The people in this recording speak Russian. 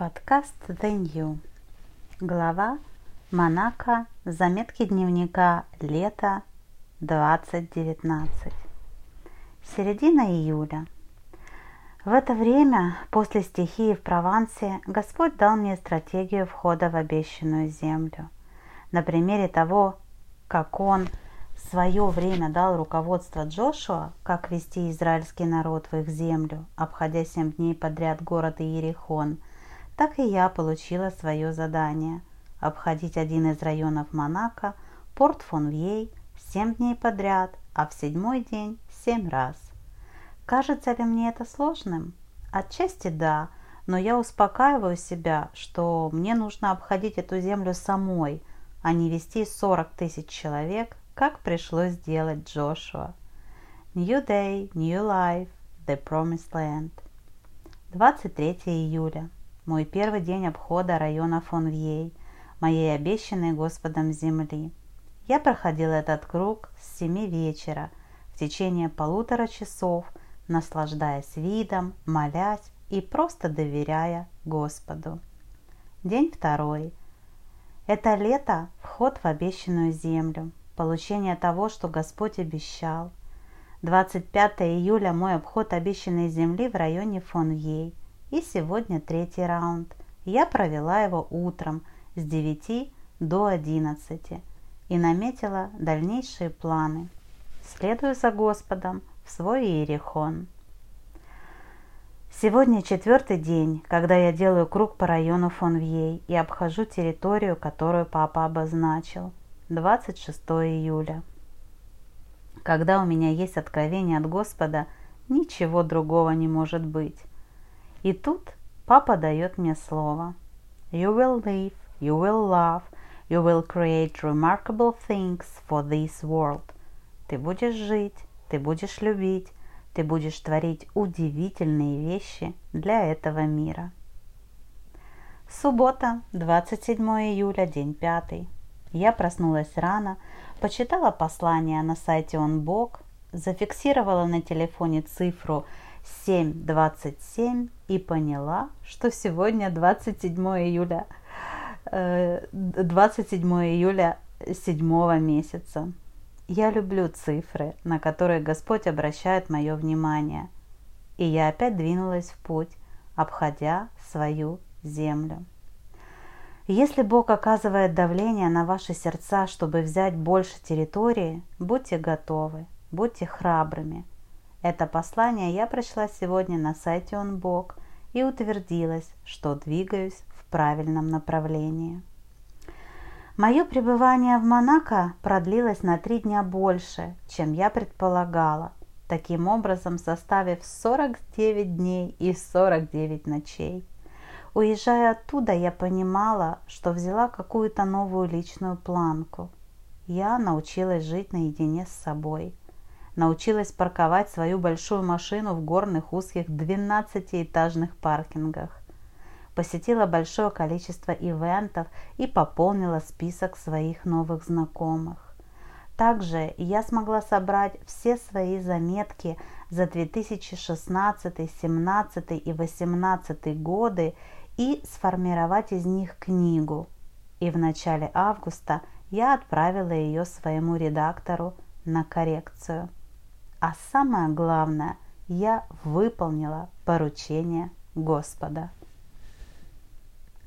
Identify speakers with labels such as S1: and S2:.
S1: Подкаст The New. Глава Монако. Заметки дневника. Лето 2019. Середина июля. В это время, после стихии в Провансе, Господь дал мне стратегию входа в обещанную землю. На примере того, как Он в свое время дал руководство Джошуа, как вести израильский народ в их землю, обходя семь дней подряд город Иерихон – так и я получила свое задание – обходить один из районов Монако, порт Фонвьей, семь дней подряд, а в седьмой день семь раз. Кажется ли мне это сложным? Отчасти да, но я успокаиваю себя, что мне нужно обходить эту землю самой, а не вести 40 тысяч человек, как пришлось сделать Джошуа. New Day, New Life, The Promised Land. 23 июля мой первый день обхода района Фонвьей, моей обещанной Господом земли. Я проходил этот круг с семи вечера в течение полутора часов, наслаждаясь видом, молясь и просто доверяя Господу. День второй. Это лето – вход в обещанную землю, получение того, что Господь обещал. 25 июля мой обход обещанной земли в районе Фонвьей. И сегодня третий раунд. Я провела его утром с 9 до 11 и наметила дальнейшие планы. Следую за Господом в свой Иерихон. Сегодня четвертый день, когда я делаю круг по району Фонвьей и обхожу территорию, которую папа обозначил. 26 июля. Когда у меня есть откровение от Господа, ничего другого не может быть. И тут папа дает мне слово. You will live, you will love, you will create remarkable things for this world. Ты будешь жить, ты будешь любить, ты будешь творить удивительные вещи для этого мира. Суббота, 27 июля, день пятый. Я проснулась рано, почитала послание на сайте OnBook, зафиксировала на телефоне цифру 7.27 и поняла, что сегодня 27 июля, 27 э, июля седьмого месяца. Я люблю цифры, на которые Господь обращает мое внимание. И я опять двинулась в путь, обходя свою землю. Если Бог оказывает давление на ваши сердца, чтобы взять больше территории, будьте готовы, будьте храбрыми – это послание я прочла сегодня на сайте OnBook и утвердилась, что двигаюсь в правильном направлении. Мое пребывание в Монако продлилось на три дня больше, чем я предполагала, таким образом составив 49 дней и 49 ночей. Уезжая оттуда, я понимала, что взяла какую-то новую личную планку. Я научилась жить наедине с собой – научилась парковать свою большую машину в горных узких 12-этажных паркингах. Посетила большое количество ивентов и пополнила список своих новых знакомых. Также я смогла собрать все свои заметки за 2016, 2017 и 2018 годы и сформировать из них книгу. И в начале августа я отправила ее своему редактору на коррекцию. А самое главное, я выполнила поручение Господа.